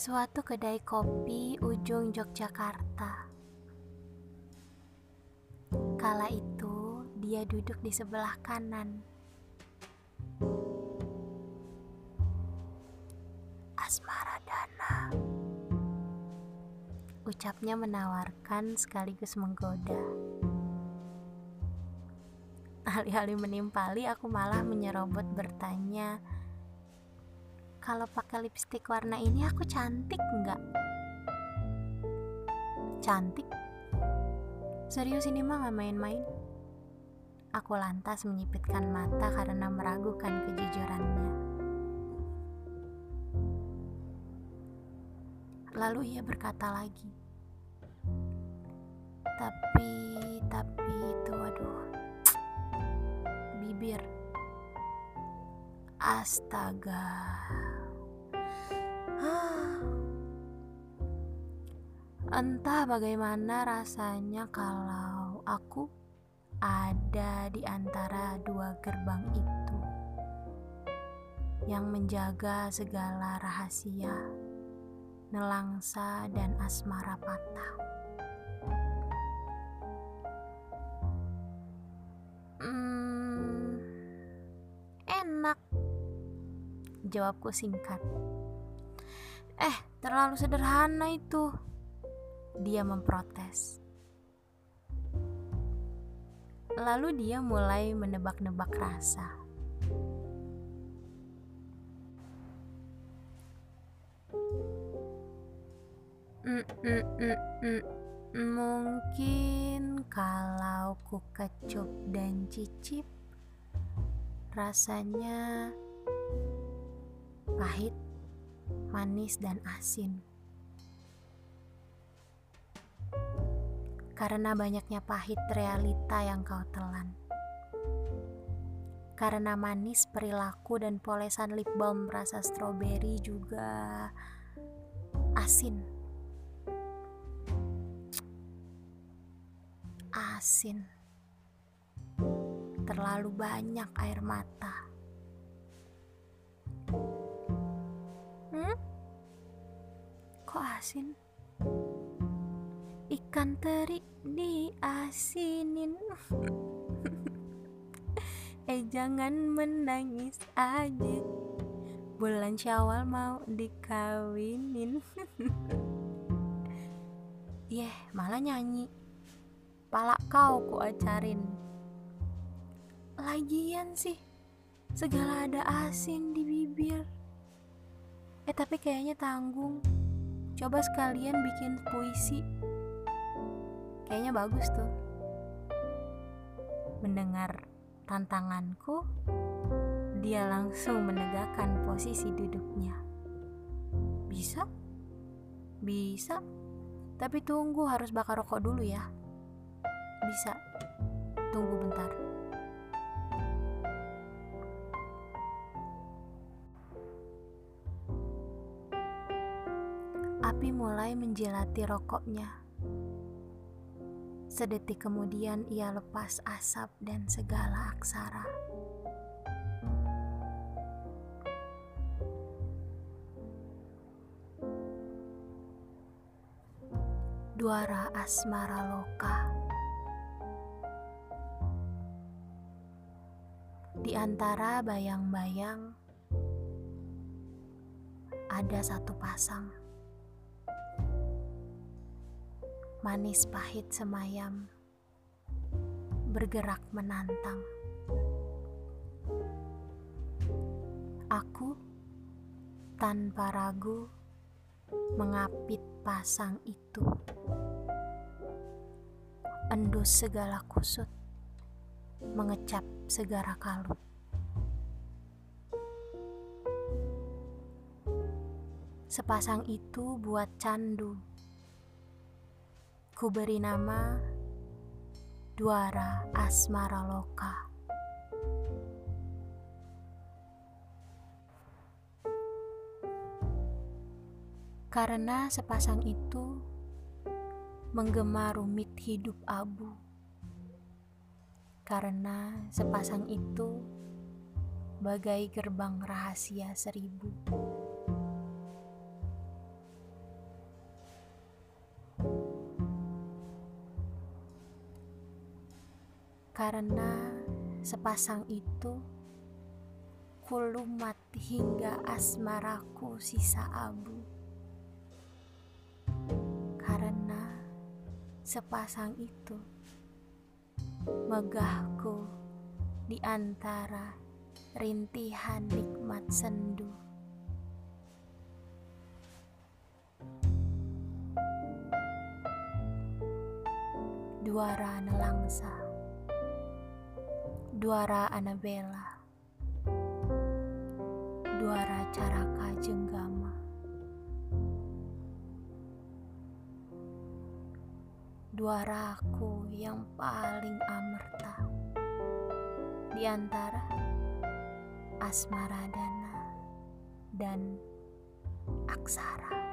suatu kedai kopi ujung Yogyakarta. Kala itu, dia duduk di sebelah kanan. Asmara Dana. Ucapnya menawarkan sekaligus menggoda. Alih-alih menimpali, aku malah menyerobot bertanya, kalau pakai lipstick warna ini aku cantik nggak? Cantik? Serius ini mah nggak main-main. Aku lantas menyipitkan mata karena meragukan kejujurannya. Lalu ia berkata lagi, tapi, tapi itu, aduh, bibir. Astaga. Entah bagaimana rasanya kalau aku ada di antara dua gerbang itu yang menjaga segala rahasia, nelangsa, dan asmara patah. Hmm, jawabku singkat. Eh, terlalu sederhana itu. Dia memprotes. Lalu dia mulai menebak-nebak rasa. Mm, mm, mm. Mungkin kalau ku kecup dan cicip, rasanya pahit manis dan asin. Karena banyaknya pahit realita yang kau telan. Karena manis perilaku dan polesan lip balm rasa stroberi juga asin. Asin. Terlalu banyak air mata. Kok asin? Ikan teri diasinin. eh jangan menangis aja. Bulan Syawal mau dikawinin. Yeh, malah nyanyi. Pala kau ku acarin. Lagian sih, segala ada asin di bibir. Eh tapi kayaknya tanggung. Coba sekalian bikin puisi. Kayaknya bagus tuh. Mendengar tantanganku, dia langsung menegakkan posisi duduknya. Bisa? Bisa. Tapi tunggu harus bakar rokok dulu ya. Bisa. Tunggu bentar. Api mulai menjelati rokoknya. Sedetik kemudian ia lepas asap dan segala aksara. Duara asmara loka. Di antara bayang-bayang ada satu pasang. Manis pahit semayam, bergerak menantang. Aku tanpa ragu mengapit pasang itu. Endus segala kusut, mengecap segala kalut. Sepasang itu buat candu Ku beri nama Duara Asmara Loka. Karena sepasang itu menggema rumit hidup abu. Karena sepasang itu bagai gerbang rahasia seribu. Karena sepasang itu kulumat hingga asmaraku sisa abu. Karena sepasang itu megahku di antara rintihan nikmat sendu. Duara Nelangsa Duara Anabella Duara Caraka Jenggama Duaraku yang paling amerta di antara Asmara Dana dan Aksara.